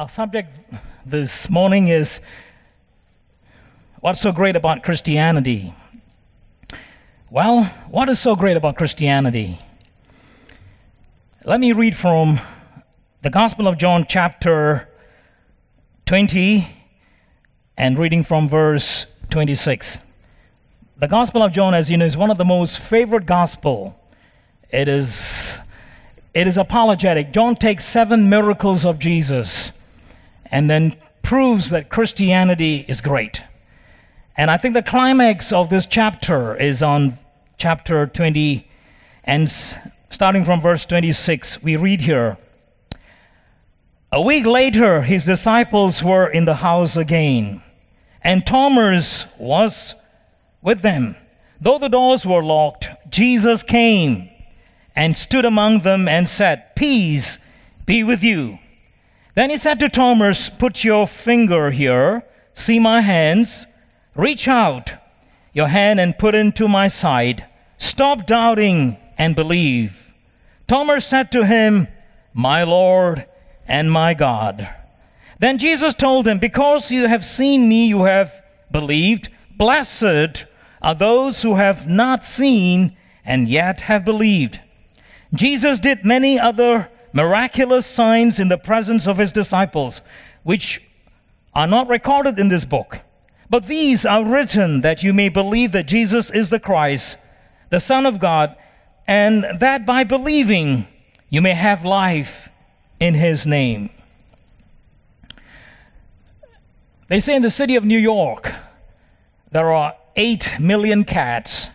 Our subject this morning is what's so great about Christianity? Well, what is so great about Christianity? Let me read from the Gospel of John, chapter 20, and reading from verse 26. The Gospel of John, as you know, is one of the most favorite gospel. It is, it is apologetic. John takes seven miracles of Jesus and then proves that Christianity is great. And I think the climax of this chapter is on chapter 20 and starting from verse 26. We read here A week later, his disciples were in the house again, and Thomas was with them. Though the doors were locked, Jesus came and stood among them and said, Peace be with you. Then he said to Thomas, Put your finger here, see my hands, reach out your hand and put into my side. Stop doubting and believe. Thomas said to him, My Lord and my God. Then Jesus told him, Because you have seen me, you have believed. Blessed are those who have not seen and yet have believed. Jesus did many other miraculous signs in the presence of his disciples, which are not recorded in this book. But these are written that you may believe that Jesus is the Christ, the Son of God, and that by believing you may have life in his name. They say in the city of New York, there are 8 million cats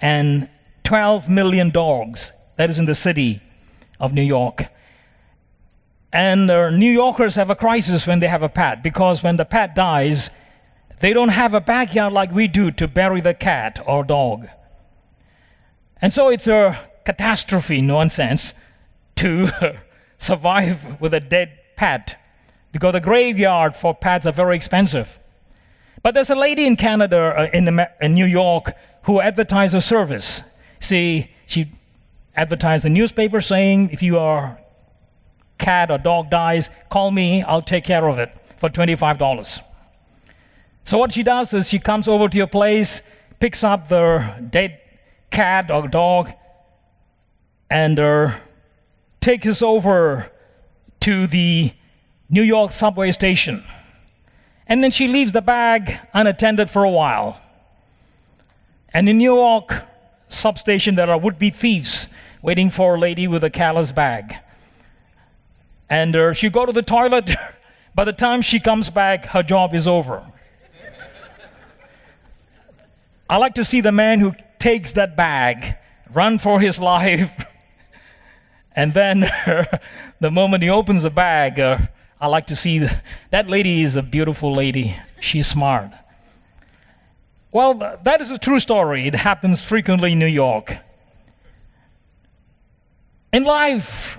and 12 million dogs. That is in the city of New York. And uh, New Yorkers have a crisis when they have a pet because when the pet dies, they don't have a backyard like we do to bury the cat or dog. And so it's a catastrophe, in one sense, to survive with a dead pet because the graveyard for pets are very expensive. But there's a lady in Canada, uh, in, in New York, who advertised a service. See, she advertised the newspaper saying, if you are cat or dog dies, call me, I'll take care of it for $25. So what she does is she comes over to your place, picks up the dead cat or dog, and uh, takes us over to the New York subway station. And then she leaves the bag unattended for a while. And in New York substation, there are would-be thieves waiting for a lady with a callous bag. And uh, she go to the toilet. By the time she comes back, her job is over. I like to see the man who takes that bag, run for his life, and then the moment he opens the bag, uh, I like to see the, that lady is a beautiful lady. She's smart. Well, that is a true story. It happens frequently in New York. In life,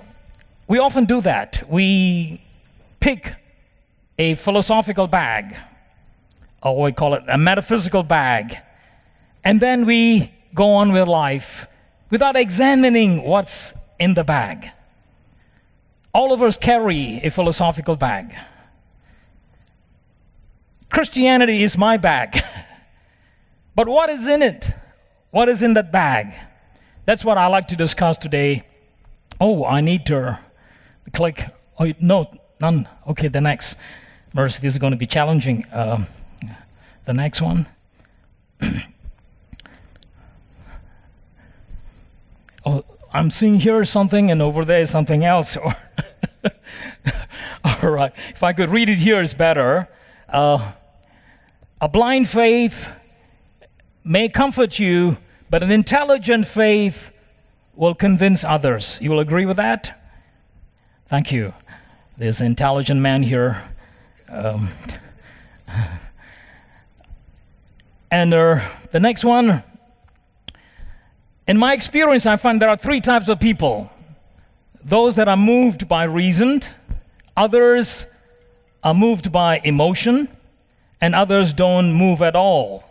we often do that. We pick a philosophical bag, or we call it a metaphysical bag, and then we go on with life without examining what's in the bag. All of us carry a philosophical bag. Christianity is my bag. but what is in it? What is in that bag? That's what I like to discuss today. Oh, I need to click. Oh, no, none. Okay, the next verse. This is going to be challenging. Uh, the next one. oh, I'm seeing here something, and over there is something else. All right. If I could read it here, it's better. Uh, a blind faith may comfort you, but an intelligent faith will convince others. You will agree with that? Thank you. There's an intelligent man here. Um, and uh, the next one. In my experience, I find there are three types of people those that are moved by reason, others are moved by emotion, and others don't move at all.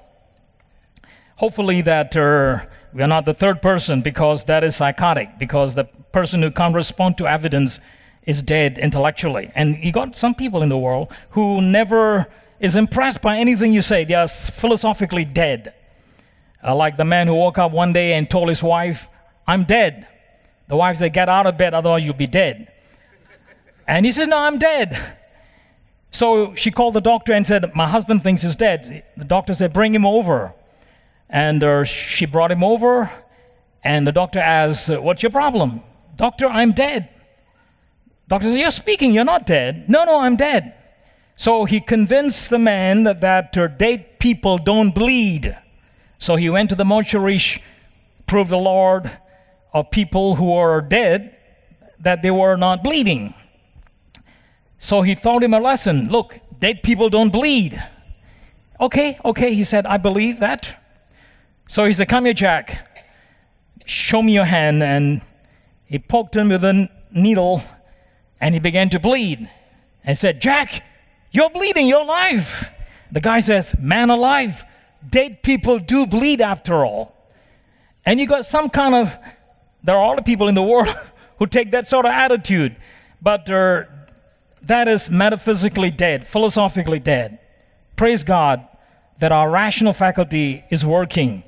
Hopefully, that uh, we are not the third person because that is psychotic, because the person who can't respond to evidence is dead intellectually. And you got some people in the world who never is impressed by anything you say. They are philosophically dead. Uh, like the man who woke up one day and told his wife, I'm dead. The wife said, Get out of bed, otherwise you'll be dead. And he said, No, I'm dead. So she called the doctor and said, My husband thinks he's dead. The doctor said, Bring him over. And uh, she brought him over, and the doctor asked, What's your problem? Doctor, I'm dead. Doctor says, You're speaking, you're not dead. No, no, I'm dead. So he convinced the man that, that uh, dead people don't bleed. So he went to the mortuary, proved the Lord of people who are dead that they were not bleeding. So he taught him a lesson. Look, dead people don't bleed. Okay, okay, he said, I believe that. So he said, Come here, Jack. Show me your hand. And he poked him with a needle and he began to bleed. And said, Jack, you're bleeding, you're alive. The guy says, Man alive. Dead people do bleed after all. And you got some kind of, there are all the people in the world who take that sort of attitude, but that is metaphysically dead, philosophically dead. Praise God that our rational faculty is working.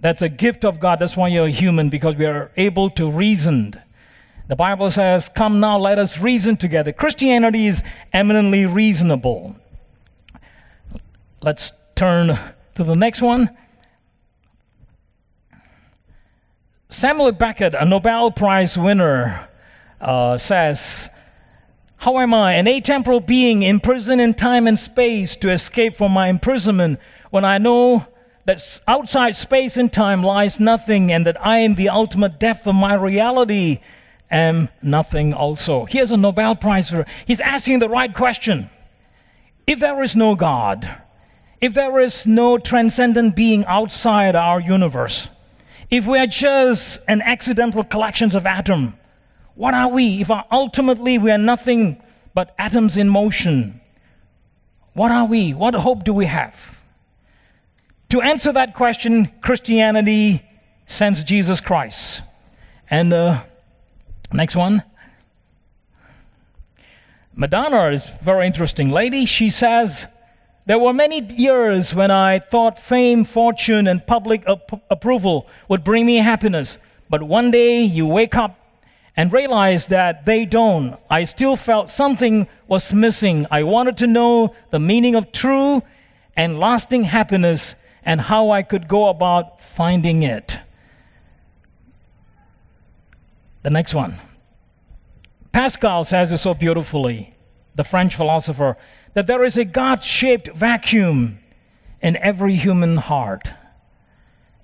That's a gift of God. That's why you're human, because we are able to reason. The Bible says, Come now, let us reason together. Christianity is eminently reasonable. Let's turn to the next one. Samuel Beckett, a Nobel Prize winner, uh, says, how am I, an atemporal being, imprisoned in time and space to escape from my imprisonment when I know that outside space and time lies nothing and that I, in the ultimate depth of my reality, am nothing also? Here's a Nobel Prize for he's asking the right question. If there is no God, if there is no transcendent being outside our universe, if we are just an accidental collections of atoms, what are we if ultimately we are nothing but atoms in motion? What are we? What hope do we have? To answer that question, Christianity sends Jesus Christ. And the uh, next one. Madonna is a very interesting lady. She says, There were many years when I thought fame, fortune, and public ap- approval would bring me happiness. But one day you wake up and realize that they don't. I still felt something was missing. I wanted to know the meaning of true and lasting happiness and how I could go about finding it. The next one. Pascal says it so beautifully, the French philosopher, that there is a God shaped vacuum in every human heart.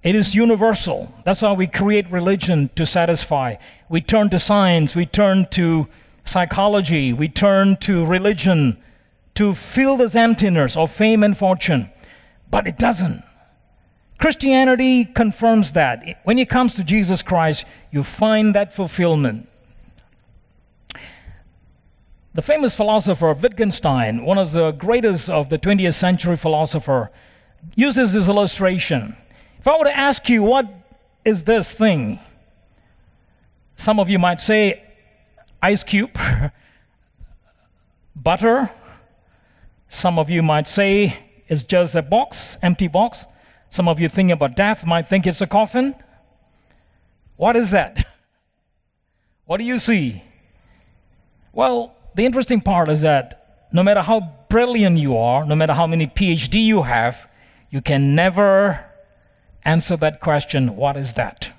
It is universal. That's why we create religion to satisfy. We turn to science, we turn to psychology, we turn to religion to fill this emptiness of fame and fortune. But it doesn't. Christianity confirms that. When it comes to Jesus Christ, you find that fulfillment. The famous philosopher Wittgenstein, one of the greatest of the 20th century philosopher, uses this illustration. If I were to ask you, what is this thing? Some of you might say, ice cube, butter. Some of you might say, it's just a box, empty box. Some of you thinking about death might think it's a coffin. What is that? What do you see? Well, the interesting part is that no matter how brilliant you are, no matter how many PhD you have, you can never answer that question what is that?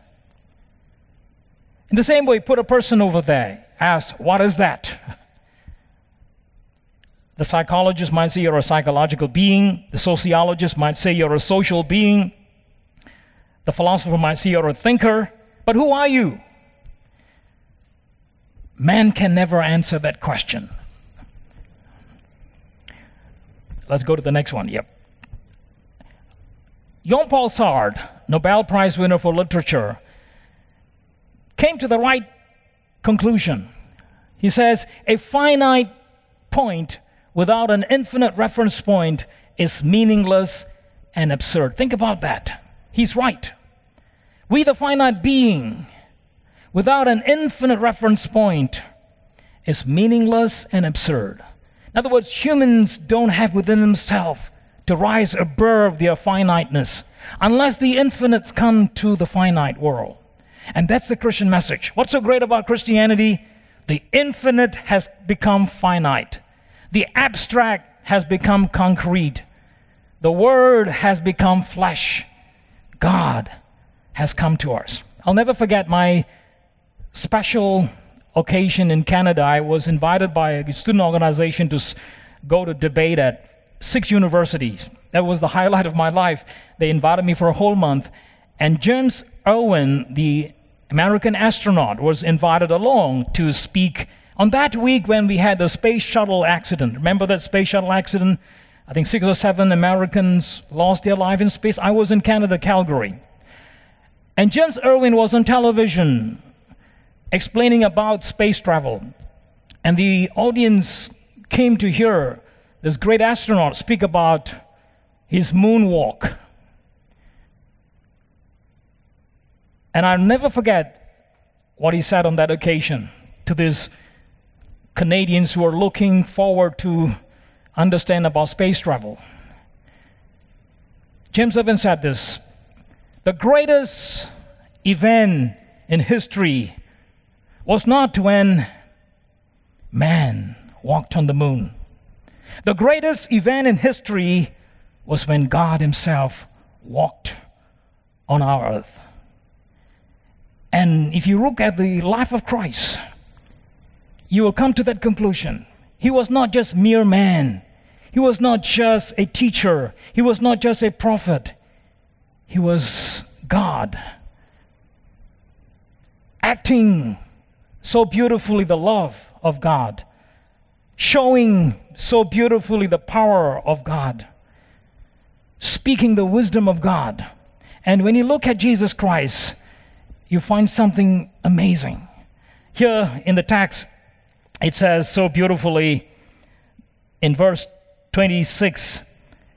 In the same way, put a person over there, ask, what is that? The psychologist might say you're a psychological being, the sociologist might say you're a social being, the philosopher might say you're a thinker, but who are you? Man can never answer that question. Let's go to the next one. Yep. Jean Paul Sartre, Nobel Prize winner for literature, came to the right conclusion. He says, A finite point without an infinite reference point is meaningless and absurd. Think about that. He's right. We, the finite being, without an infinite reference point, is meaningless and absurd. In other words, humans don't have within themselves to rise above their finiteness unless the infinites come to the finite world. And that's the Christian message. What's so great about Christianity? The infinite has become finite. The abstract has become concrete. The Word has become flesh. God has come to us. I'll never forget my special occasion in Canada. I was invited by a student organization to go to debate at six universities. That was the highlight of my life. They invited me for a whole month. And James Irwin, the American astronaut, was invited along to speak on that week when we had the space shuttle accident. Remember that space shuttle accident? I think six or seven Americans lost their life in space. I was in Canada, Calgary. And James Irwin was on television explaining about space travel. And the audience came to hear this great astronaut speak about his moonwalk. And I'll never forget what he said on that occasion to these Canadians who are looking forward to understand about space travel. James Irwin said this The greatest event in history was not when man walked on the moon. The greatest event in history was when God Himself walked on our earth. And if you look at the life of Christ, you will come to that conclusion. He was not just mere man. He was not just a teacher. He was not just a prophet. He was God acting so beautifully the love of God, showing so beautifully the power of God, speaking the wisdom of God. And when you look at Jesus Christ, you find something amazing. Here in the text, it says so beautifully in verse 26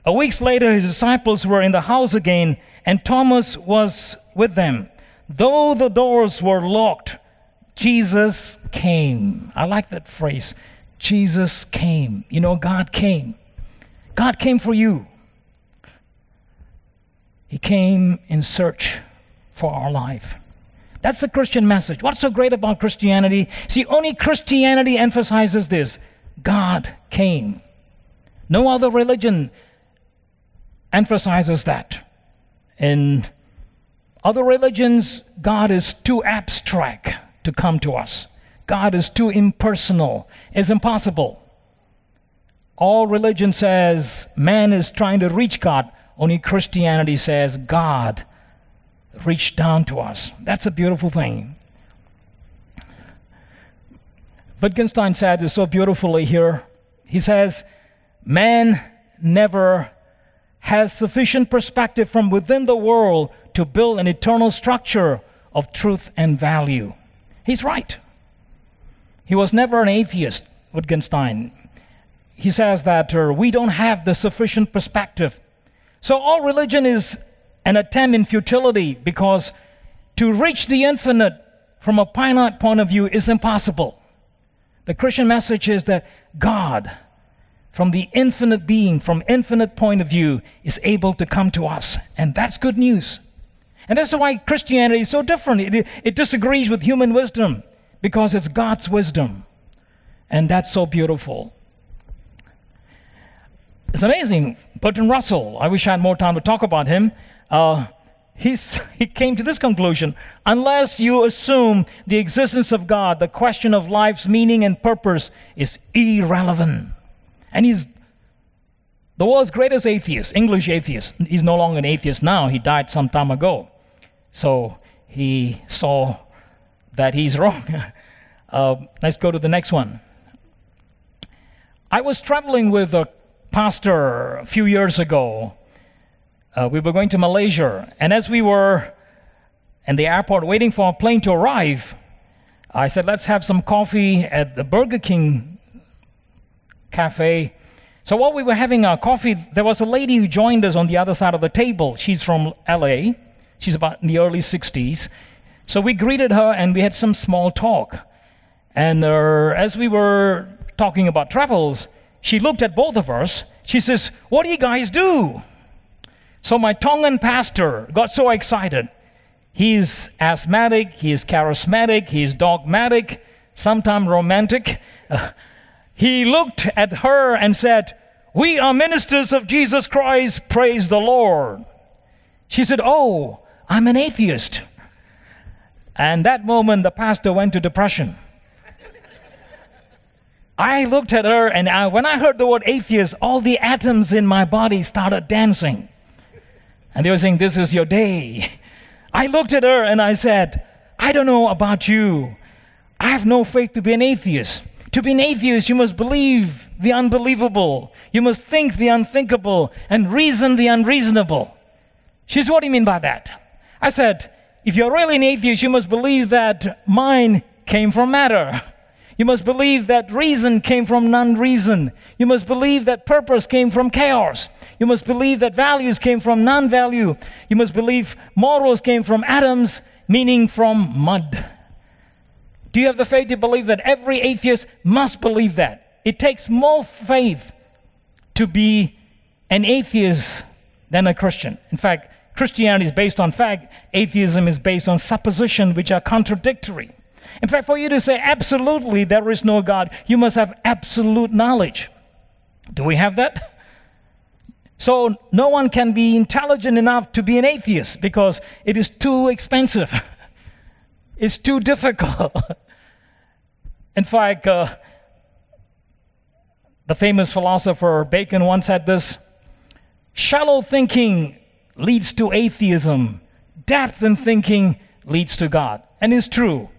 A week later, his disciples were in the house again, and Thomas was with them. Though the doors were locked, Jesus came. I like that phrase. Jesus came. You know, God came. God came for you. He came in search for our life. That's the Christian message. What's so great about Christianity? See, only Christianity emphasizes this God came. No other religion emphasizes that. In other religions, God is too abstract to come to us. God is too impersonal. It's impossible. All religion says man is trying to reach God. Only Christianity says God reached down to us. That's a beautiful thing. Wittgenstein said this so beautifully here. He says, Man never has sufficient perspective from within the world to build an eternal structure of truth and value. He's right. He was never an atheist, Wittgenstein. He says that uh, we don't have the sufficient perspective. So all religion is an attempt in futility because to reach the infinite from a finite point of view is impossible. The Christian message is that God, from the infinite being, from infinite point of view, is able to come to us. And that's good news. And that's why Christianity is so different. It, it disagrees with human wisdom because it's God's wisdom. And that's so beautiful. It's amazing. Bertrand Russell, I wish I had more time to talk about him. Uh, he's, he came to this conclusion unless you assume the existence of God, the question of life's meaning and purpose is irrelevant. And he's the world's greatest atheist, English atheist. He's no longer an atheist now, he died some time ago. So he saw that he's wrong. uh, let's go to the next one. I was traveling with a pastor a few years ago. Uh, we were going to Malaysia, and as we were in the airport waiting for our plane to arrive, I said, Let's have some coffee at the Burger King cafe. So while we were having our coffee, there was a lady who joined us on the other side of the table. She's from LA. She's about in the early 60s. So we greeted her and we had some small talk. And uh, as we were talking about travels, she looked at both of us. She says, What do you guys do? So my Tongan pastor got so excited. He's asthmatic, he's charismatic, he's dogmatic, sometimes romantic. He looked at her and said, We are ministers of Jesus Christ, praise the Lord. She said, Oh, I'm an atheist. And that moment, the pastor went to depression. I looked at her, and I, when I heard the word atheist, all the atoms in my body started dancing. And they were saying, This is your day. I looked at her and I said, I don't know about you. I have no faith to be an atheist. To be an atheist, you must believe the unbelievable. You must think the unthinkable and reason the unreasonable. She said, What do you mean by that? I said, If you're really an atheist, you must believe that mind came from matter. You must believe that reason came from non reason. You must believe that purpose came from chaos. You must believe that values came from non value. You must believe morals came from atoms, meaning from mud. Do you have the faith to believe that? Every atheist must believe that. It takes more faith to be an atheist than a Christian. In fact, Christianity is based on fact, atheism is based on supposition, which are contradictory. In fact, for you to say absolutely there is no God, you must have absolute knowledge. Do we have that? So, no one can be intelligent enough to be an atheist because it is too expensive. it's too difficult. In fact, uh, the famous philosopher Bacon once said this shallow thinking leads to atheism, depth in thinking leads to God. And it's true.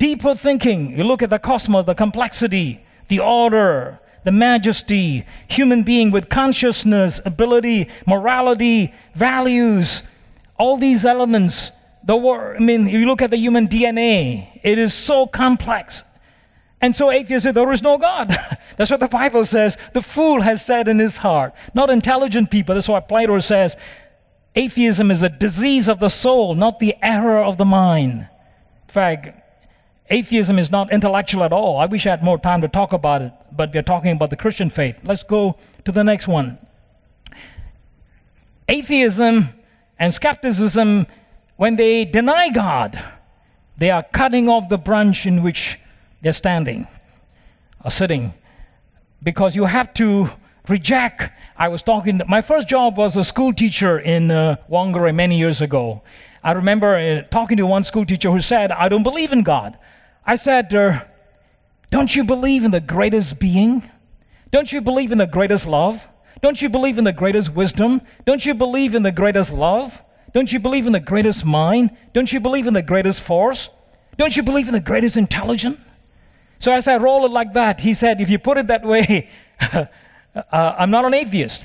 Deeper thinking, you look at the cosmos, the complexity, the order, the majesty, human being with consciousness, ability, morality, values, all these elements. The word, I mean, if you look at the human DNA, it is so complex. And so atheists say there is no God. That's what the Bible says. The fool has said in his heart. Not intelligent people. That's why Plato says atheism is a disease of the soul, not the error of the mind. In fact, atheism is not intellectual at all. I wish I had more time to talk about it, but we're talking about the Christian faith. Let's go to the next one. Atheism and skepticism, when they deny God, they are cutting off the branch in which they're standing or sitting. Because you have to reject. I was talking, my first job was a school teacher in uh, many years ago. I remember uh, talking to one school teacher who said, I don't believe in God. I said, uh, Don't you believe in the greatest being? Don't you believe in the greatest love? Don't you believe in the greatest wisdom? Don't you believe in the greatest love? Don't you believe in the greatest mind? Don't you believe in the greatest force? Don't you believe in the greatest intelligence? So as I roll it like that, he said, if you put it that way, uh, I'm not an atheist.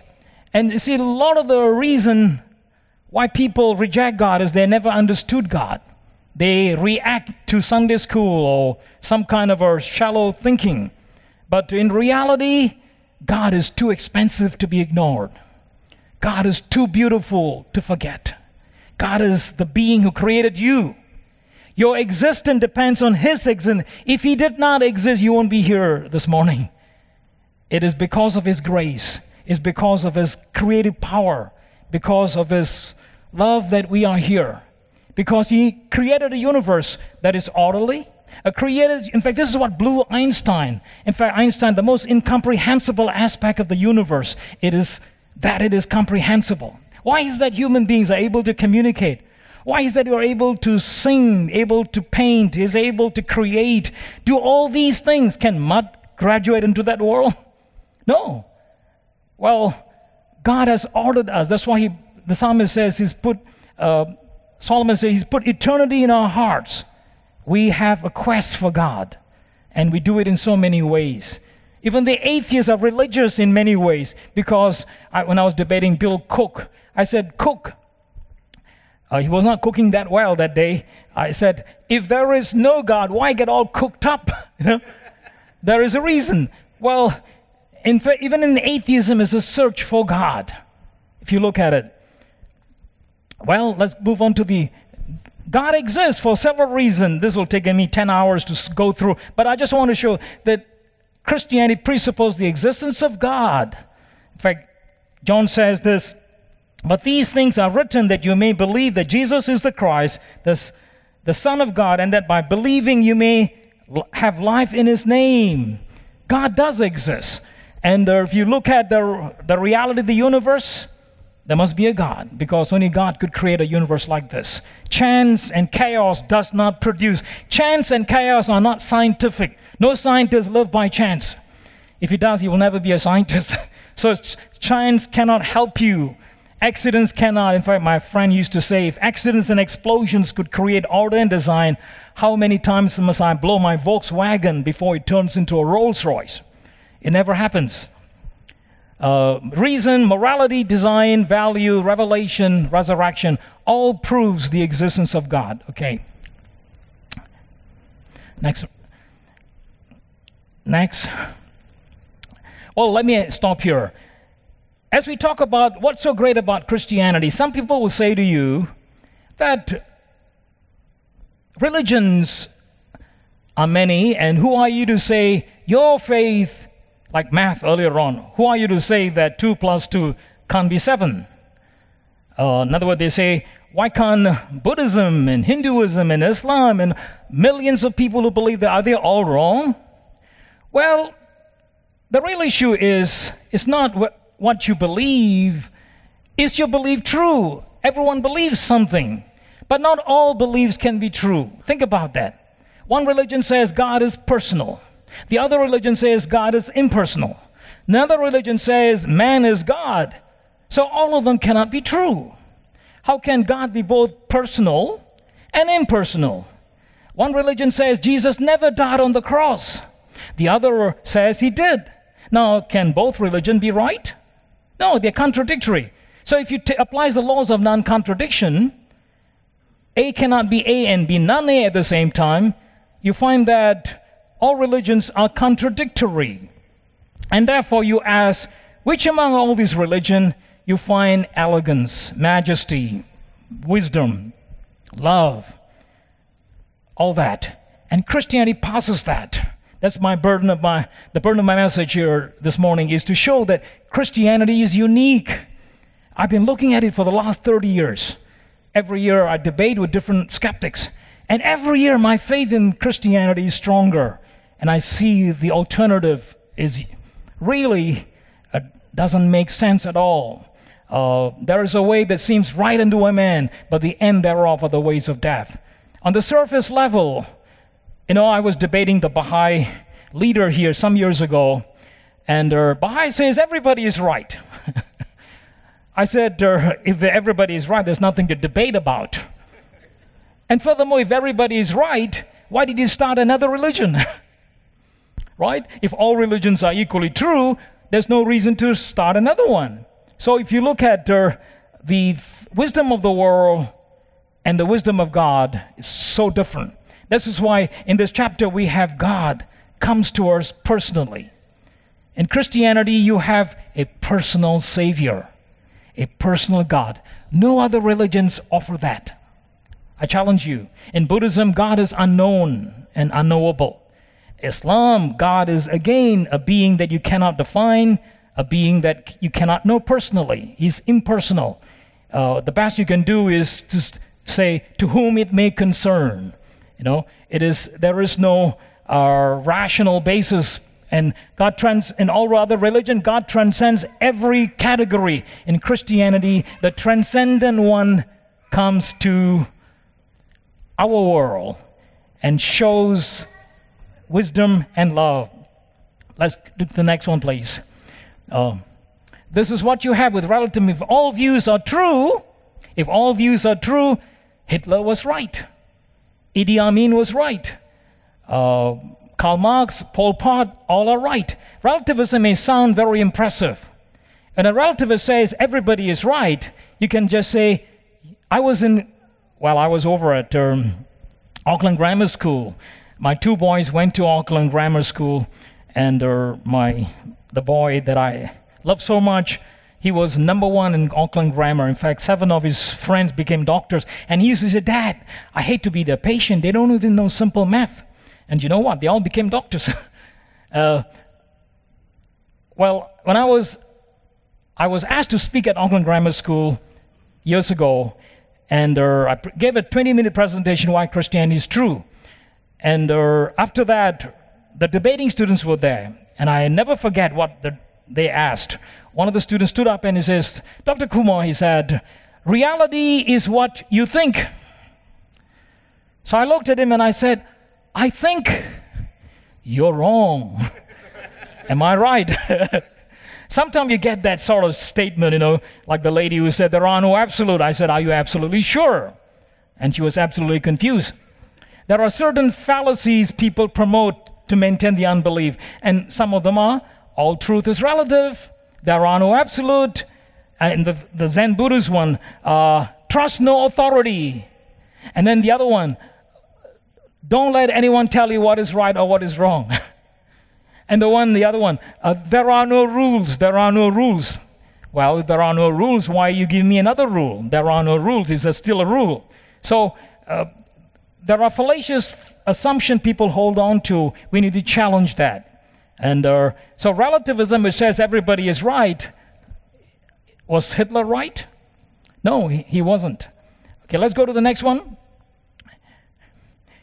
And you see, a lot of the reason why people reject God is they never understood God. They react to Sunday school or some kind of a shallow thinking. But in reality, God is too expensive to be ignored. God is too beautiful to forget. God is the being who created you. Your existence depends on His existence. If He did not exist, you won't be here this morning. It is because of His grace, it's because of His creative power, because of His love that we are here because he created a universe that is orderly. A created, in fact, this is what blew Einstein. In fact, Einstein, the most incomprehensible aspect of the universe, it is that it is comprehensible. Why is that human beings are able to communicate? Why is that you're able to sing, able to paint, is able to create, do all these things? Can mud graduate into that world? No. Well, God has ordered us. That's why he, the psalmist says he's put uh, Solomon says he's put eternity in our hearts. We have a quest for God, and we do it in so many ways. Even the atheists are religious in many ways because I, when I was debating Bill Cooke, I said, Cooke, uh, he was not cooking that well that day. I said, if there is no God, why get all cooked up? there is a reason. Well, in even in atheism is a search for God. If you look at it, well, let's move on to the God exists for several reasons. This will take me 10 hours to go through, but I just want to show that Christianity presupposes the existence of God. In fact, John says this, but these things are written that you may believe that Jesus is the Christ, the, the Son of God, and that by believing you may have life in his name. God does exist. And uh, if you look at the, the reality of the universe, there must be a God because only God could create a universe like this. Chance and chaos does not produce. Chance and chaos are not scientific. No scientist live by chance. If he does, he will never be a scientist. so chance cannot help you. Accidents cannot. In fact, my friend used to say, if accidents and explosions could create order and design, how many times must I blow my Volkswagen before it turns into a Rolls Royce? It never happens. Uh, reason, morality, design, value, revelation, resurrection, all proves the existence of God. Okay. Next. Next. Well, let me stop here. As we talk about what's so great about Christianity, some people will say to you that religions are many, and who are you to say your faith like math earlier on. Who are you to say that 2 plus 2 can't be 7? Uh, in other words, they say, why can't Buddhism and Hinduism and Islam and millions of people who believe that, are they all wrong? Well, the real issue is, it's not wh- what you believe, is your belief true? Everyone believes something, but not all beliefs can be true. Think about that. One religion says God is personal. The other religion says God is impersonal. Another religion says man is God. So all of them cannot be true. How can God be both personal and impersonal? One religion says Jesus never died on the cross. The other says he did. Now, can both religions be right? No, they're contradictory. So if you t- apply the laws of non-contradiction, A cannot be A and be non-A at the same time. You find that all religions are contradictory. And therefore, you ask, which among all these religions you find elegance, majesty, wisdom, love, all that? And Christianity passes that. That's my burden of my the burden of my message here this morning is to show that Christianity is unique. I've been looking at it for the last 30 years. Every year I debate with different skeptics, and every year my faith in Christianity is stronger and I see the alternative is really uh, doesn't make sense at all. Uh, there is a way that seems right unto a man, but the end thereof are the ways of death. On the surface level, you know, I was debating the Baha'i leader here some years ago, and uh, Baha'i says everybody is right. I said, uh, if everybody is right, there's nothing to debate about. And furthermore, if everybody is right, why did you start another religion? right? If all religions are equally true, there's no reason to start another one. So if you look at uh, the wisdom of the world and the wisdom of God, it's so different. This is why in this chapter we have God comes to us personally. In Christianity, you have a personal Savior, a personal God. No other religions offer that. I challenge you. In Buddhism, God is unknown and unknowable. Islam, God is again a being that you cannot define, a being that you cannot know personally. He's impersonal. Uh, the best you can do is just say, to whom it may concern. You know, it is, there is no uh, rational basis and God trans in all other religion, God transcends every category. In Christianity, the transcendent one comes to our world and shows wisdom, and love. Let's do the next one, please. Uh, this is what you have with relativism. If all views are true, if all views are true, Hitler was right. Idi Amin was right. Uh, Karl Marx, Pol Pot, all are right. Relativism may sound very impressive. And a relativist says everybody is right. You can just say, I was in, well, I was over at um, Auckland Grammar School my two boys went to Auckland Grammar School, and uh, my the boy that I love so much, He was number one in Auckland Grammar. In fact, seven of his friends became doctors. And he used to say, Dad, I hate to be their patient. They don't even know simple math. And you know what? They all became doctors. uh, well, when I was, I was asked to speak at Auckland Grammar School years ago, and uh, I gave a 20 minute presentation why Christianity is true. And uh, after that, the debating students were there. And I never forget what the, they asked. One of the students stood up and he says, Dr. Kumar, he said, reality is what you think. So I looked at him and I said, I think you're wrong. Am I right? Sometimes you get that sort of statement, you know, like the lady who said, There are no absolute. I said, Are you absolutely sure? And she was absolutely confused. There are certain fallacies people promote to maintain the unbelief, and some of them are all truth is relative, there are no absolute, and the, the Zen Buddhist one, uh, trust no authority. And then the other one, don't let anyone tell you what is right or what is wrong. and the one, the other one, uh, there are no rules, there are no rules. Well, if there are no rules, why you give me another rule? There are no rules, is there still a rule. So uh, there are fallacious assumptions people hold on to. We need to challenge that. And uh, so relativism, which says everybody is right, was Hitler right? No, he, he wasn't. Okay, let's go to the next one.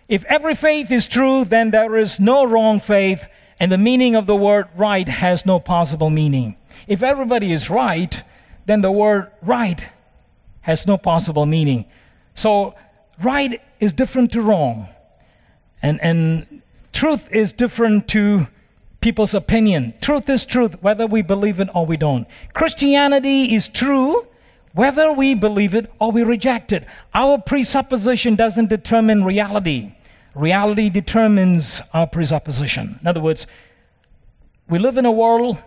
If every faith is true, then there is no wrong faith, and the meaning of the word right has no possible meaning. If everybody is right, then the word right has no possible meaning. So, right is different to wrong, and, and truth is different to people's opinion. Truth is truth, whether we believe it or we don't. Christianity is true, whether we believe it or we reject it. Our presupposition doesn't determine reality, reality determines our presupposition. In other words, we live in a world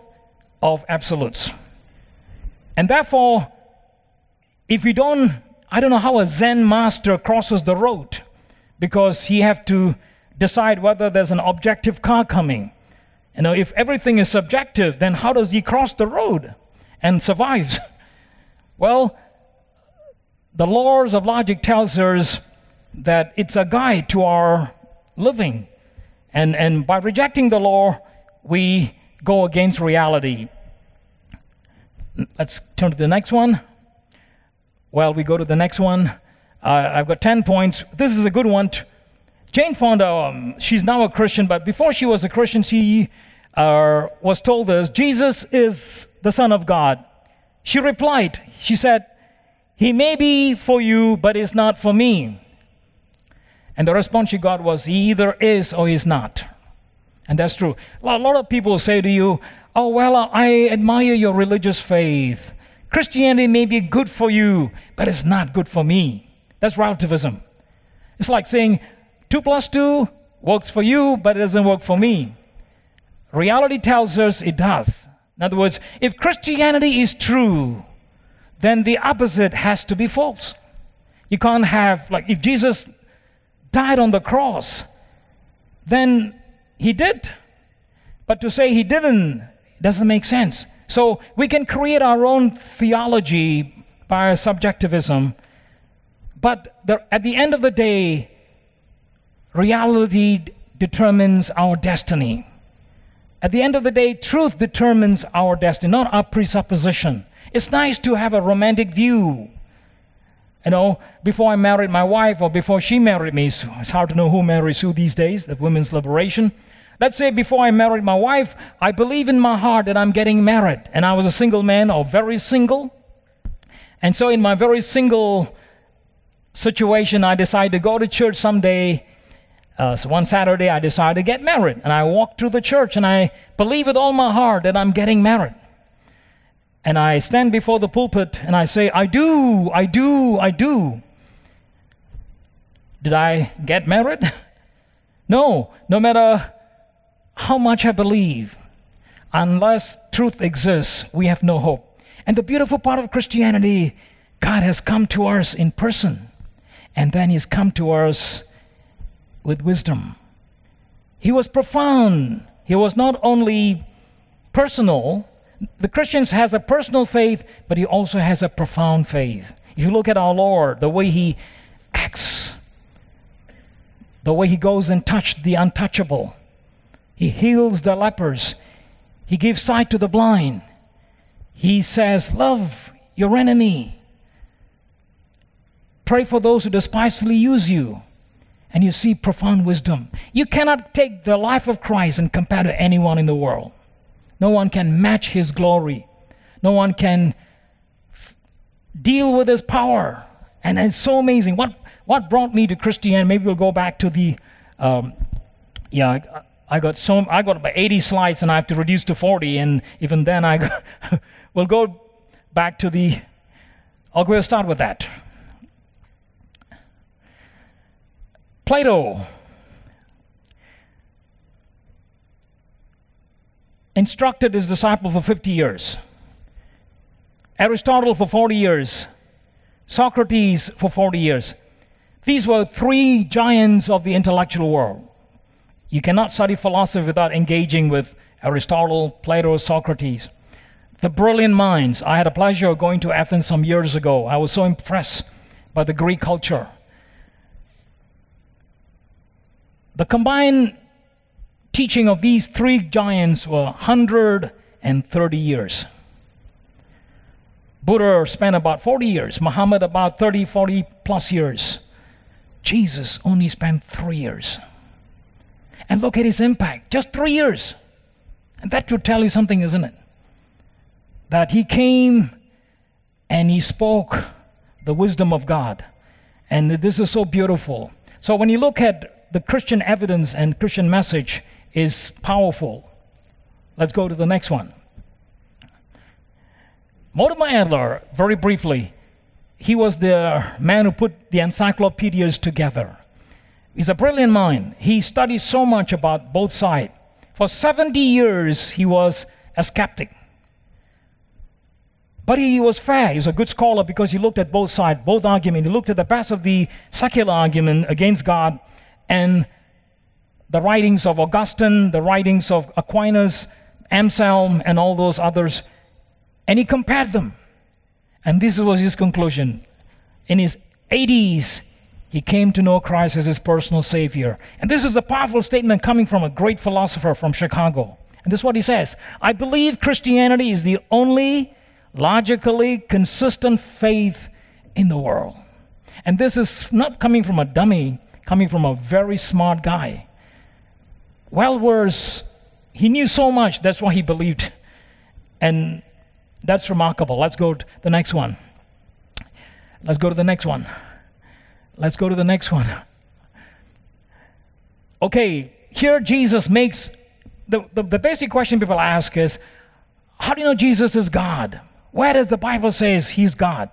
of absolutes. And therefore, if we don't, I don't know how a Zen master crosses the road because he have to decide whether there's an objective car coming you know, if everything is subjective, then how does he cross the road and survives? well, the laws of logic tells us that it's a guide to our living. And, and by rejecting the law, we go against reality. Let's turn to the next one. Well, we go to the next one. Uh, I've got 10 points. This is a good one. Jane Fonda, um, she's now a Christian, but before she was a Christian, she uh, was told this Jesus is the Son of God. She replied, She said, He may be for you, but is not for me. And the response she got was, He either is or is not. And that's true. A lot of people say to you, Oh, well, I admire your religious faith. Christianity may be good for you, but it's not good for me. That's relativism. It's like saying, 2 plus 2 works for you, but it doesn't work for me. Reality tells us it does. In other words, if Christianity is true, then the opposite has to be false. You can't have, like, if Jesus died on the cross, then he did. But to say he didn't doesn't make sense. So we can create our own theology by subjectivism, but the, at the end of the day, reality determines our destiny. At the end of the day, truth determines our destiny, not our presupposition. It's nice to have a romantic view. You know, before I married my wife or before she married me, it's hard to know who marries who these days, the women's liberation. Let's say before I married my wife, I believe in my heart that I'm getting married, and I was a single man or very single. And so, in my very single situation, I decided to go to church someday uh, so one Saturday, I decided to get married, and I walked through the church, and I believe with all my heart that I'm getting married. And I stand before the pulpit and I say, I do, I do, I do. Did I get married? no, no matter how much I believe, unless truth exists, we have no hope. And the beautiful part of Christianity, God has come to us in person, and then He's come to us with wisdom. He was profound. He was not only personal, The Christian has a personal faith, but he also has a profound faith. If you look at our Lord, the way he acts, the way he goes and touches the untouchable, he heals the lepers, he gives sight to the blind, he says, Love your enemy, pray for those who despisefully use you. And you see profound wisdom. You cannot take the life of Christ and compare to anyone in the world. No one can match his glory. No one can f- deal with his power. And it's so amazing. What, what brought me to Christianity? Maybe we'll go back to the, um, yeah, I, got so, I got about 80 slides and I have to reduce to 40. And even then, I we'll go back to the, I'll go start with that. Plato instructed his disciple for 50 years, Aristotle for 40 years, Socrates for 40 years. These were three giants of the intellectual world. You cannot study philosophy without engaging with Aristotle, Plato, Socrates. The brilliant minds. I had a pleasure of going to Athens some years ago. I was so impressed by the Greek culture. The combined teaching of these three giants were 130 years. Buddha spent about 40 years, Muhammad about 30, 40 plus years. Jesus only spent three years. And look at his impact just three years. And that should tell you something, isn't it? That he came and he spoke the wisdom of God. And this is so beautiful. So when you look at the Christian evidence and Christian message, is powerful. Let's go to the next one. Mortimer Adler, very briefly, he was the man who put the encyclopedias together. He's a brilliant mind. He studied so much about both sides. For 70 years, he was a skeptic. But he was fair. He was a good scholar because he looked at both sides, both arguments. He looked at the best of the secular argument against God and the writings of Augustine, the writings of Aquinas, Anselm, and all those others, and he compared them. And this was his conclusion. In his 80s, he came to know Christ as his personal Savior. And this is a powerful statement coming from a great philosopher from Chicago. And this is what he says I believe Christianity is the only logically consistent faith in the world. And this is not coming from a dummy, coming from a very smart guy well versed. He knew so much, that's why he believed. And that's remarkable. Let's go to the next one. Let's go to the next one. Let's go to the next one. Okay, here Jesus makes the, the, the basic question people ask is how do you know Jesus is God? Where does the Bible says he's God?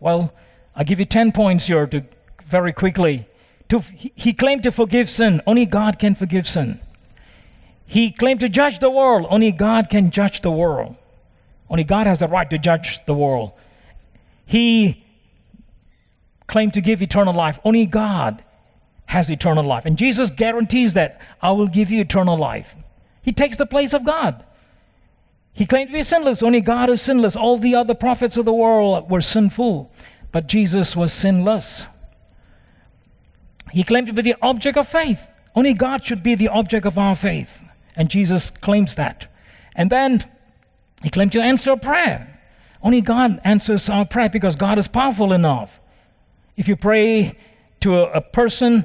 Well, I'll give you 10 points here to very quickly. To, he claimed to forgive sin. Only God can forgive sin. He claimed to judge the world. Only God can judge the world. Only God has the right to judge the world. He claimed to give eternal life. Only God has eternal life. And Jesus guarantees that I will give you eternal life. He takes the place of God. He claimed to be sinless. Only God is sinless. All the other prophets of the world were sinful, but Jesus was sinless. He claimed to be the object of faith. Only God should be the object of our faith. And Jesus claims that. And then he claimed to answer prayer. Only God answers our prayer because God is powerful enough. If you pray to a, a person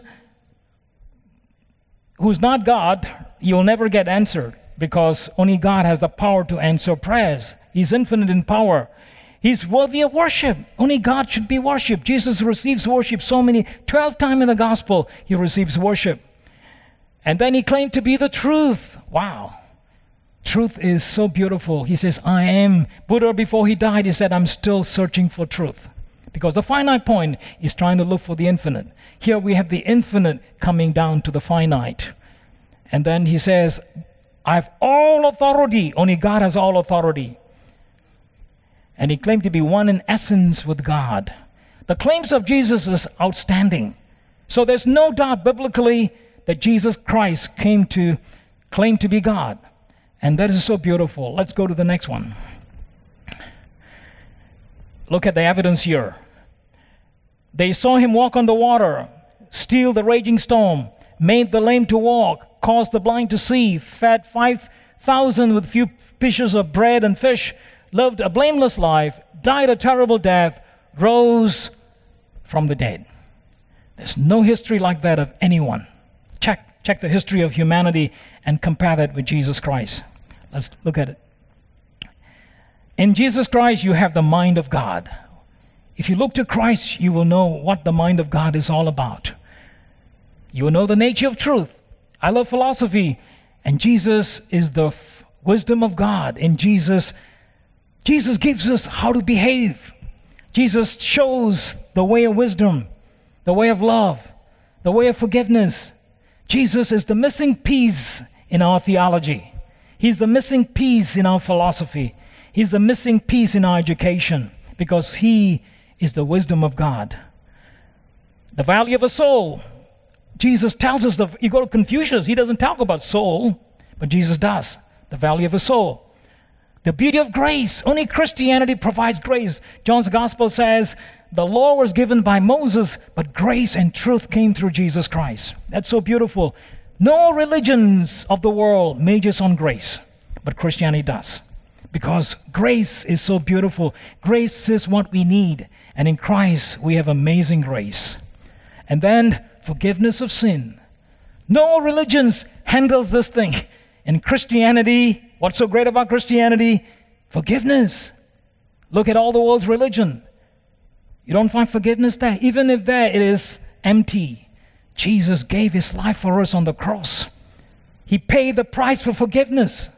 who's not God, you'll never get answered because only God has the power to answer prayers. He's infinite in power. He's worthy of worship. Only God should be worshiped. Jesus receives worship so many, 12 times in the gospel, he receives worship. And then he claimed to be the truth. Wow. Truth is so beautiful. He says, I am. Buddha, before he died, he said, I'm still searching for truth. Because the finite point is trying to look for the infinite. Here we have the infinite coming down to the finite. And then he says, I have all authority. Only God has all authority. And he claimed to be one in essence with God. The claims of Jesus is outstanding. So there's no doubt biblically that Jesus Christ came to claim to be God. And that is so beautiful. Let's go to the next one. Look at the evidence here. They saw him walk on the water, still the raging storm, made the lame to walk, caused the blind to see, fed 5,000 with few pieces of bread and fish, lived a blameless life, died a terrible death, rose from the dead. There's no history like that of anyone. Check, check the history of humanity and compare that with Jesus Christ. Let's look at it. In Jesus Christ, you have the mind of God. If you look to Christ, you will know what the mind of God is all about. You will know the nature of truth. I love philosophy, and Jesus is the f- wisdom of God. In Jesus, Jesus gives us how to behave. Jesus shows the way of wisdom, the way of love, the way of forgiveness. Jesus is the missing piece in our theology. He's the missing piece in our philosophy. He's the missing piece in our education because He is the wisdom of God. The value of a soul. Jesus tells us, the, you go to Confucius, he doesn't talk about soul, but Jesus does. The value of a soul. The beauty of grace. Only Christianity provides grace. John's gospel says, the law was given by Moses, but grace and truth came through Jesus Christ. That's so beautiful. No religions of the world majors on grace, but Christianity does because grace is so beautiful. Grace is what we need. And in Christ, we have amazing grace. And then forgiveness of sin. No religions handles this thing. In Christianity, what's so great about Christianity? Forgiveness. Look at all the world's religion. You don't find forgiveness there. Even if there it is empty. Jesus gave his life for us on the cross. He paid the price for forgiveness.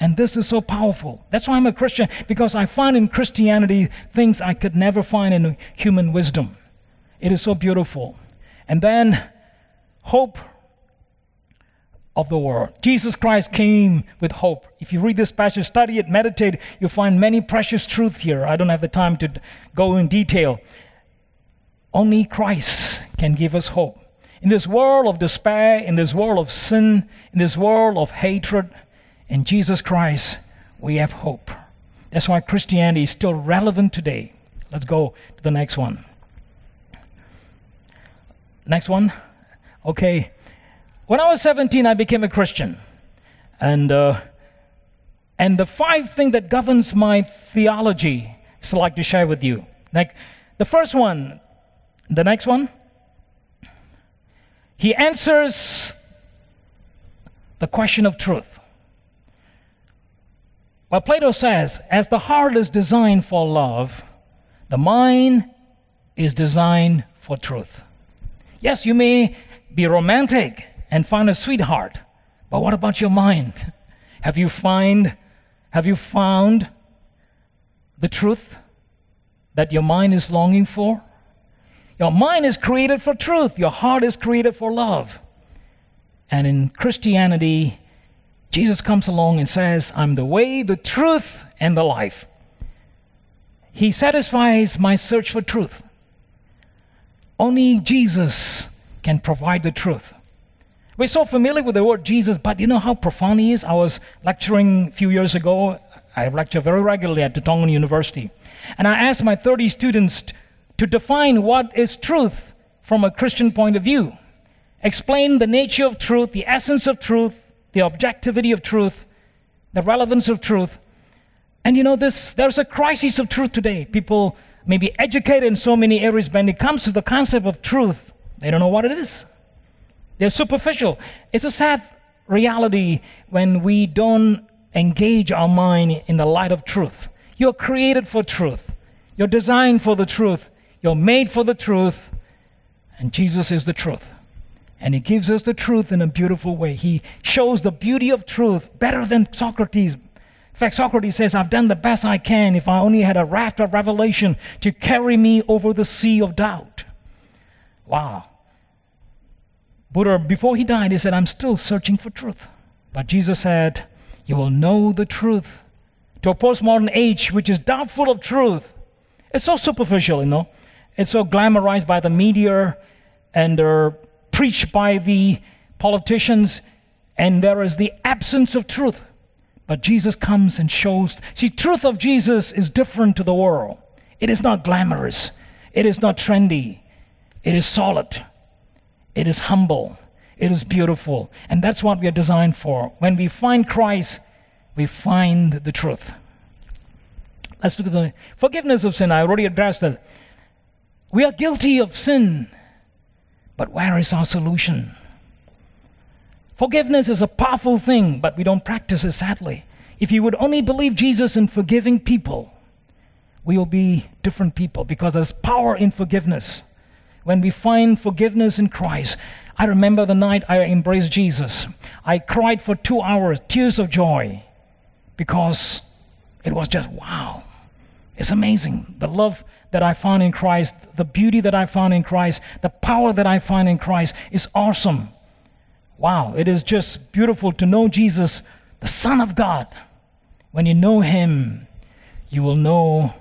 And this is so powerful. That's why I'm a Christian, because I find in Christianity things I could never find in human wisdom. It is so beautiful. And then, hope of the world. Jesus Christ came with hope. If you read this passage, study it, meditate, you'll find many precious truths here. I don't have the time to go in detail. Only Christ can give us hope. In this world of despair, in this world of sin, in this world of hatred, in Jesus Christ, we have hope. That's why Christianity is still relevant today. Let's go to the next one. Next one. Okay. When I was 17, I became a Christian. And, uh, and the five things that governs my theology I'd like to share with you. Like the first one, the next one, he answers the question of truth. Well, Plato says, as the heart is designed for love, the mind is designed for truth. Yes, you may be romantic and find a sweetheart, but what about your mind? Have you find have you found the truth that your mind is longing for? Your mind is created for truth. Your heart is created for love. And in Christianity, Jesus comes along and says, I'm the way, the truth, and the life. He satisfies my search for truth. Only Jesus can provide the truth. We're so familiar with the word Jesus, but you know how profound he is? I was lecturing a few years ago. I lecture very regularly at the Tongan University. And I asked my 30 students to define what is truth from a Christian point of view. Explain the nature of truth, the essence of truth, the objectivity of truth, the relevance of truth. And you know, this there's a crisis of truth today. People may be educated in so many areas, but when it comes to the concept of truth, they don't know what it is. They're superficial. It's a sad reality when we don't engage our mind in the light of truth. You're created for truth. You're designed for the truth. You're made for the truth. And Jesus is the truth. And he gives us the truth in a beautiful way. He shows the beauty of truth better than Socrates. In fact, Socrates says, I've done the best I can if I only had a raft of revelation to carry me over the sea of doubt. Wow. Buddha, before he died, he said, I'm still searching for truth. But Jesus said, You will know the truth. To a postmodern age which is doubtful of truth, it's so superficial, you know. It's so glamorized by the media and their preached by the politicians, and there is the absence of truth. But Jesus comes and shows. See, truth of Jesus is different to the world. It is not glamorous. It is not trendy. It is solid. It is humble. It is beautiful. And that's what we are designed for. When we find Christ, we find the truth. Let's look at the forgiveness of sin. I already addressed that. We are guilty of sin, but where is our solution? Forgiveness is a powerful thing, but we don't practice it sadly. If you would only believe Jesus in forgiving people, we will be different people because there's power in forgiveness. When we find forgiveness in Christ, I remember the night I embraced Jesus. I cried for two hours, tears of joy, because it was just wow. It's amazing. The love that I found in Christ, the beauty that I found in Christ, the power that I find in Christ is awesome. Wow, it is just beautiful to know Jesus, the Son of God. When you know Him, you will know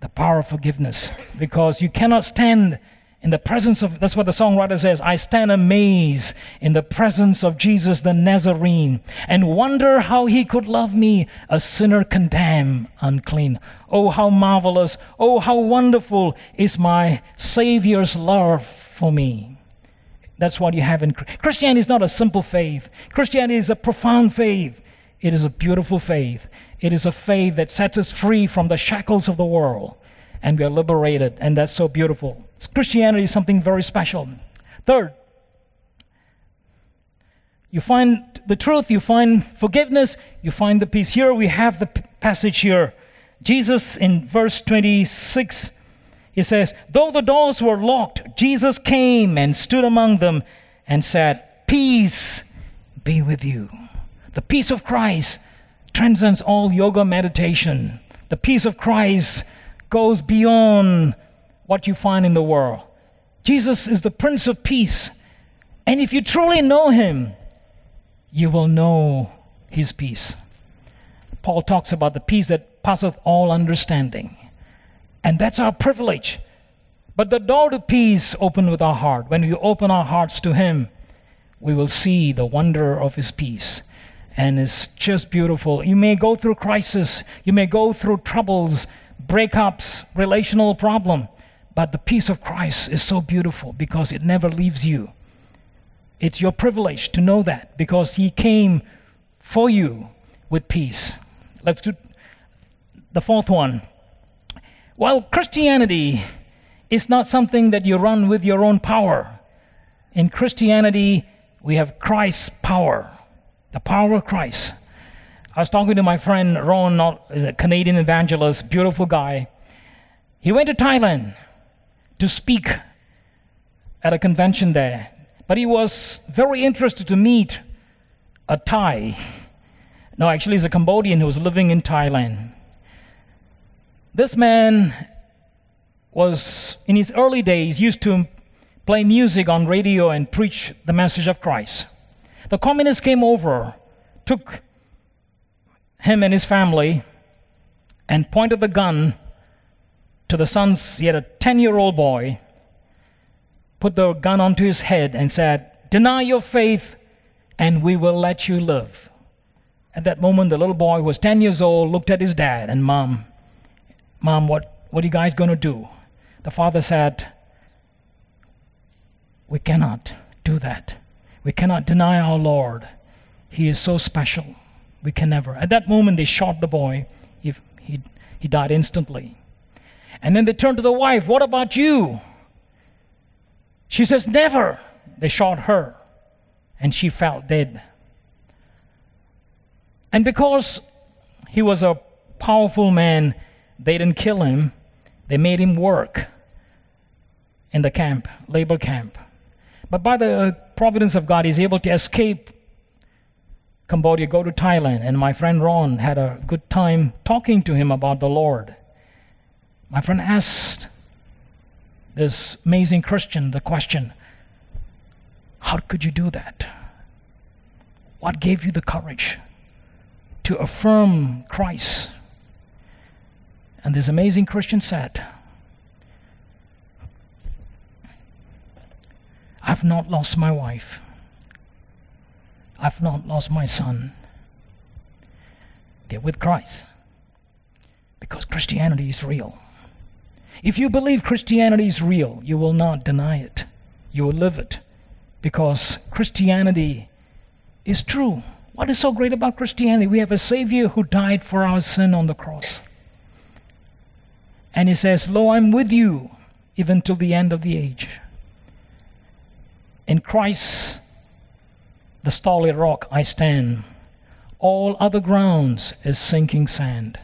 the power of forgiveness because you cannot stand in the presence of, that's what the songwriter says, I stand amazed in the presence of Jesus the Nazarene and wonder how he could love me, a sinner condemned, unclean. Oh, how marvelous, oh, how wonderful is my Savior's love for me. That's what you have in Christianity is not a simple faith. Christianity is a profound faith. It is a beautiful faith. It is a faith that sets us free from the shackles of the world and we are liberated, and that's so beautiful. Christianity is something very special. Third, you find the truth, you find forgiveness, you find the peace. Here we have the passage here. Jesus in verse 26, he says, Though the doors were locked, Jesus came and stood among them and said, Peace be with you. The peace of Christ transcends all yoga meditation. The peace of Christ goes beyond what you find in the world. Jesus is the Prince of Peace. And if you truly know him, you will know his peace. Paul talks about the peace that passeth all understanding. And that's our privilege. But the door to peace open with our heart. When we open our hearts to him, we will see the wonder of his peace. And it's just beautiful. You may go through crisis, you may go through troubles, breakups, relational problem. But the peace of Christ is so beautiful because it never leaves you. It's your privilege to know that because He came for you with peace. Let's do the fourth one. Well, Christianity is not something that you run with your own power. In Christianity, we have Christ's power, the power of Christ. I was talking to my friend Ron, uh, a Canadian evangelist, beautiful guy. He went to Thailand to speak at a convention there, but he was very interested to meet a Thai. No, actually, he's a Cambodian who was living in Thailand. This man was, in his early days, used to play music on radio and preach the message of Christ. The communists came over, took him and his family and pointed the gun to the son's, he had a 10 year old boy, put the gun onto his head and said, Deny your faith and we will let you live. At that moment, the little boy who was 10 years old looked at his dad and mom, Mom, what, what are you guys going to do? The father said, We cannot do that. We cannot deny our Lord. He is so special. We can never. At that moment, they shot the boy. He, he, he died instantly. And then they turned to the wife, What about you? She says, Never. They shot her. And she fell dead. And because he was a powerful man, they didn't kill him, they made him work in the camp, labor camp. But by the uh, providence of God, he's able to escape Cambodia, go to Thailand, and my friend Ron had a good time talking to him about the Lord. My friend asked this amazing Christian the question How could you do that? What gave you the courage to affirm Christ? And this amazing Christian said, I've not lost my wife. I've not lost my son. they're with Christ. Because Christianity is real. If you believe Christianity is real, you will not deny it. You will live it. Because Christianity is true. What is so great about Christianity? We have a Savior who died for our sin on the cross. And He says, Lo, I'm with you even till the end of the age. In Christ, the solid rock, I stand. All other grounds is sinking sand.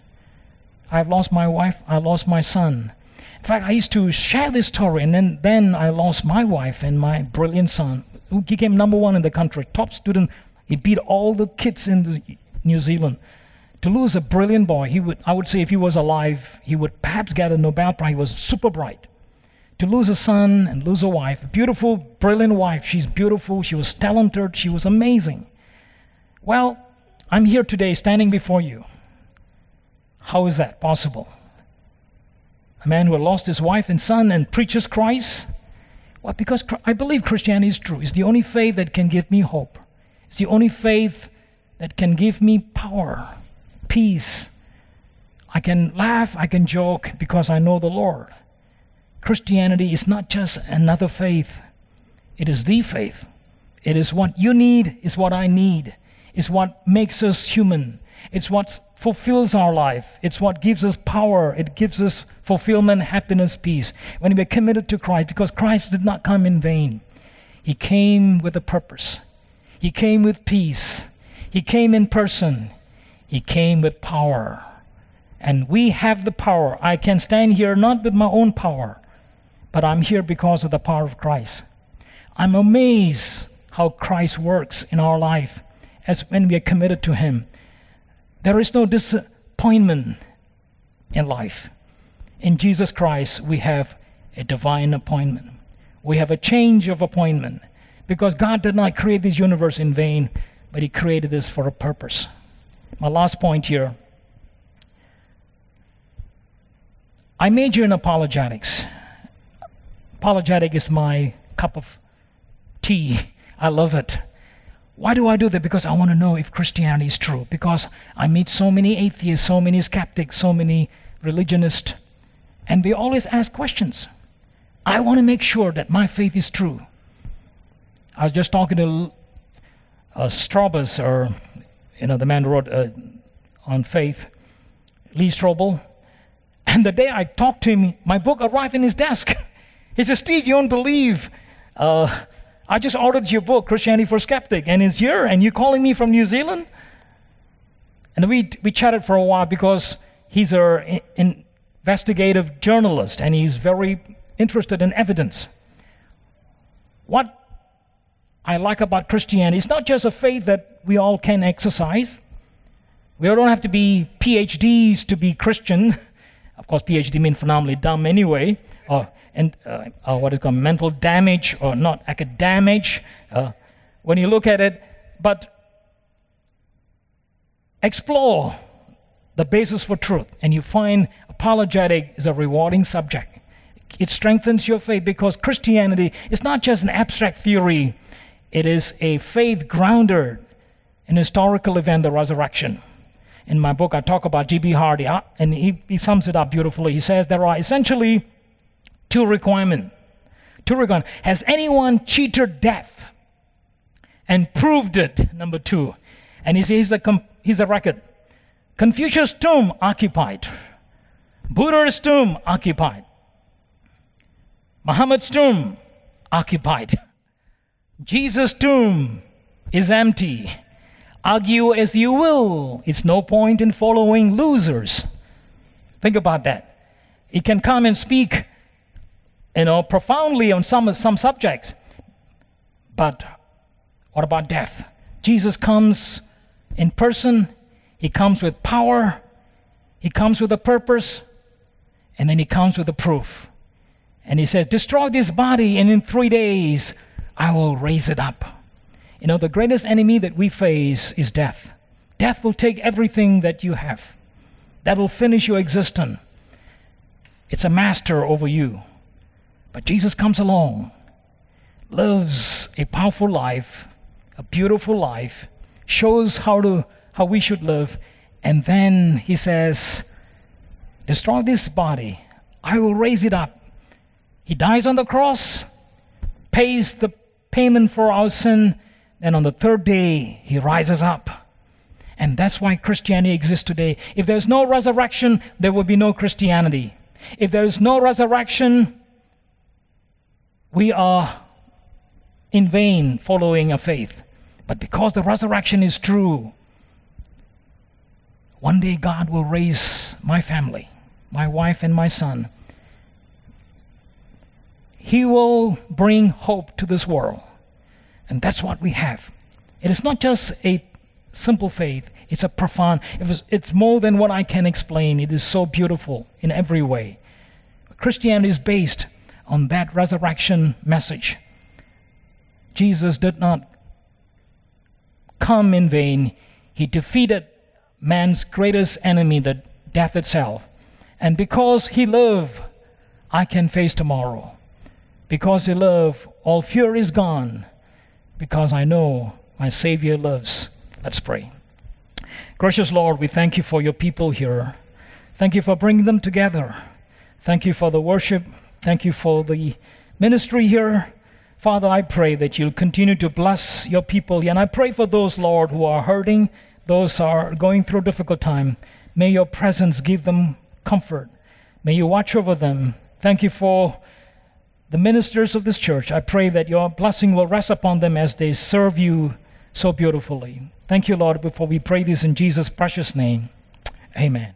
I've lost my wife, I lost my son. In fact, I used to share this story, and then, then I lost my wife and my brilliant son, who became number one in the country, top student. He beat all the kids in New Zealand. To lose a brilliant boy, he would, I would say, if he was alive, he would perhaps get a Nobel Prize. He was super bright. To lose a son and lose a wife, a beautiful, brilliant wife. She's beautiful. She was talented. She was amazing. Well, I'm here today standing before you. How is that possible? A man who lost his wife and son and preaches Christ? Well, because I believe Christianity is true. It's the only faith that can give me hope. It's the only faith that can give me power, peace. I can laugh, I can joke because I know the Lord. Christianity is not just another faith, it is the faith. It is what you need, is what I need, is what makes us human. It's what fulfills our life. It's what gives us power. It gives us fulfillment, happiness, peace. When we're committed to Christ, because Christ did not come in vain. He came with a purpose. He came with peace. He came in person. He came with power. And we have the power. I can stand here not with my own power, but I'm here because of the power of Christ. I'm amazed how Christ works in our life as when we are committed to Him. There is no disappointment in life. In Jesus Christ, we have a divine appointment. We have a change of appointment because God did not create this universe in vain, but He created this for a purpose. My last point here I major in apologetics. Apologetic is my cup of tea. I love it. Why do I do that? Because I want to know if Christianity is true. Because I meet so many atheists, so many skeptics, so many religionists, and they always ask questions. I want to make sure that my faith is true. I was just talking to uh, Strobus, or you know, the man who wrote uh, on faith, Lee Strobel, and the day I talked to him, my book arrived in his desk. He said, Steve, you don't believe. Uh, I just ordered your book, Christianity for Skeptic, and it's here, and you're calling me from New Zealand? And we, we chatted for a while because he's an investigative journalist and he's very interested in evidence. What I like about Christianity is not just a faith that we all can exercise. We all don't have to be PhDs to be Christian. Of course, PhD means phenomenally dumb anyway. Uh, and uh, uh, what is called mental damage or not academic uh, when you look at it but explore the basis for truth and you find apologetic is a rewarding subject. It strengthens your faith because christianity is not just an abstract theory it is a faith grounded in historical event the resurrection. In my book i talk about gb hardy uh, and he, he sums it up beautifully. He says there are essentially Two requirement. Two requirement. Has anyone cheated death and proved it? Number two. And he says he's he's a record. Confucius' tomb occupied. Buddha's tomb occupied. Muhammad's tomb occupied. Jesus' tomb is empty. Argue as you will, it's no point in following losers. Think about that. He can come and speak you know, profoundly on some, some subjects. But what about death? Jesus comes in person, he comes with power, he comes with a purpose, and then he comes with a proof. And he says, Destroy this body, and in three days I will raise it up. You know, the greatest enemy that we face is death. Death will take everything that you have, that will finish your existence. It's a master over you. But Jesus comes along, lives a powerful life, a beautiful life, shows how to how we should live, And then he says, Destroy this body, I will raise it up. He dies on the cross, pays the payment for our sin, and on the third day, he rises up. And that's why Christianity exists today. If there's no resurrection, there will be no Christianity. If there's no resurrection, we are in vain following a faith. But because the resurrection is true, one day God will raise my family, my wife, and my son. He will bring hope to this world. And that's what we have. It is not just a simple faith, it's a profound, it's more than what I can explain. It is so beautiful in every way. Christianity is based on that resurrection message. Jesus did not come in vain, he defeated man's greatest enemy, the death itself. And because he lived, I can face tomorrow. Because he lived, all fear is gone. Because I know my Savior lives. Let's pray. Gracious Lord, we thank you for your people here. Thank you for bringing them together. Thank you for the worship. Thank you for the ministry here. Father, I pray that you'll continue to bless your people. And I pray for those, Lord, who are hurting, those who are going through a difficult time. May your presence give them comfort. May you watch over them. Thank you for the ministers of this church. I pray that your blessing will rest upon them as they serve you so beautifully. Thank you, Lord, before we pray this in Jesus' precious name. Amen.